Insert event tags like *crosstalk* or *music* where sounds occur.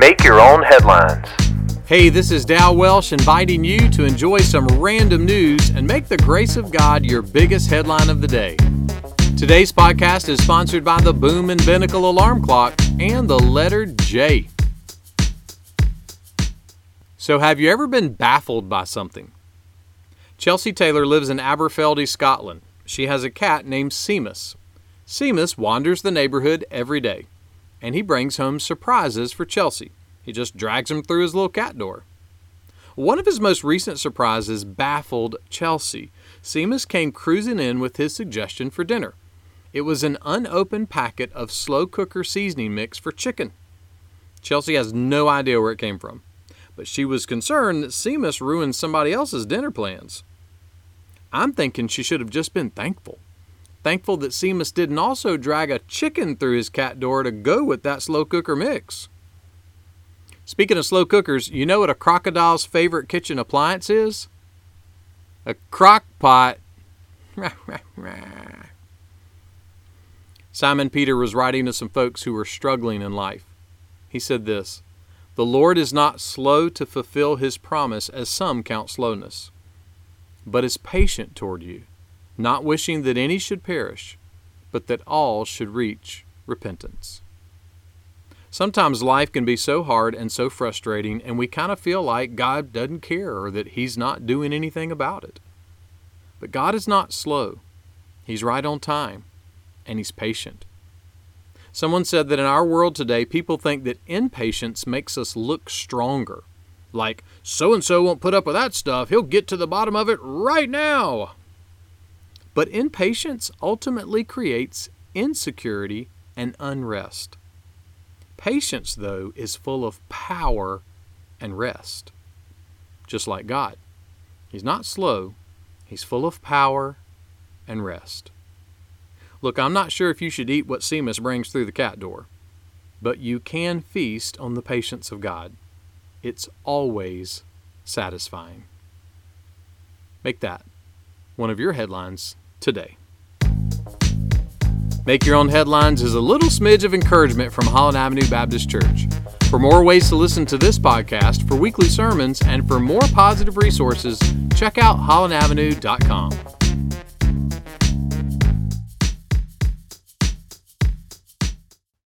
Make your own headlines. Hey, this is Dal Welsh inviting you to enjoy some random news and make the grace of God your biggest headline of the day. Today's podcast is sponsored by the Boom and Binnacle Alarm Clock and the letter J. So, have you ever been baffled by something? Chelsea Taylor lives in Aberfeldy, Scotland. She has a cat named Seamus. Seamus wanders the neighborhood every day, and he brings home surprises for Chelsea. He just drags him through his little cat door. One of his most recent surprises baffled Chelsea. Seamus came cruising in with his suggestion for dinner. It was an unopened packet of slow cooker seasoning mix for chicken. Chelsea has no idea where it came from, but she was concerned that Seamus ruined somebody else's dinner plans. I'm thinking she should have just been thankful. Thankful that Seamus didn't also drag a chicken through his cat door to go with that slow cooker mix. Speaking of slow cookers, you know what a crocodile's favorite kitchen appliance is? A crock pot. *laughs* Simon Peter was writing to some folks who were struggling in life. He said this The Lord is not slow to fulfill his promise, as some count slowness, but is patient toward you, not wishing that any should perish, but that all should reach repentance. Sometimes life can be so hard and so frustrating, and we kind of feel like God doesn't care or that He's not doing anything about it. But God is not slow, He's right on time, and He's patient. Someone said that in our world today, people think that impatience makes us look stronger. Like, so and so won't put up with that stuff, he'll get to the bottom of it right now. But impatience ultimately creates insecurity and unrest. Patience, though, is full of power and rest, just like God. He's not slow, He's full of power and rest. Look, I'm not sure if you should eat what Seamus brings through the cat door, but you can feast on the patience of God. It's always satisfying. Make that one of your headlines today. Make Your Own Headlines is a little smidge of encouragement from Holland Avenue Baptist Church. For more ways to listen to this podcast, for weekly sermons, and for more positive resources, check out hollandavenue.com.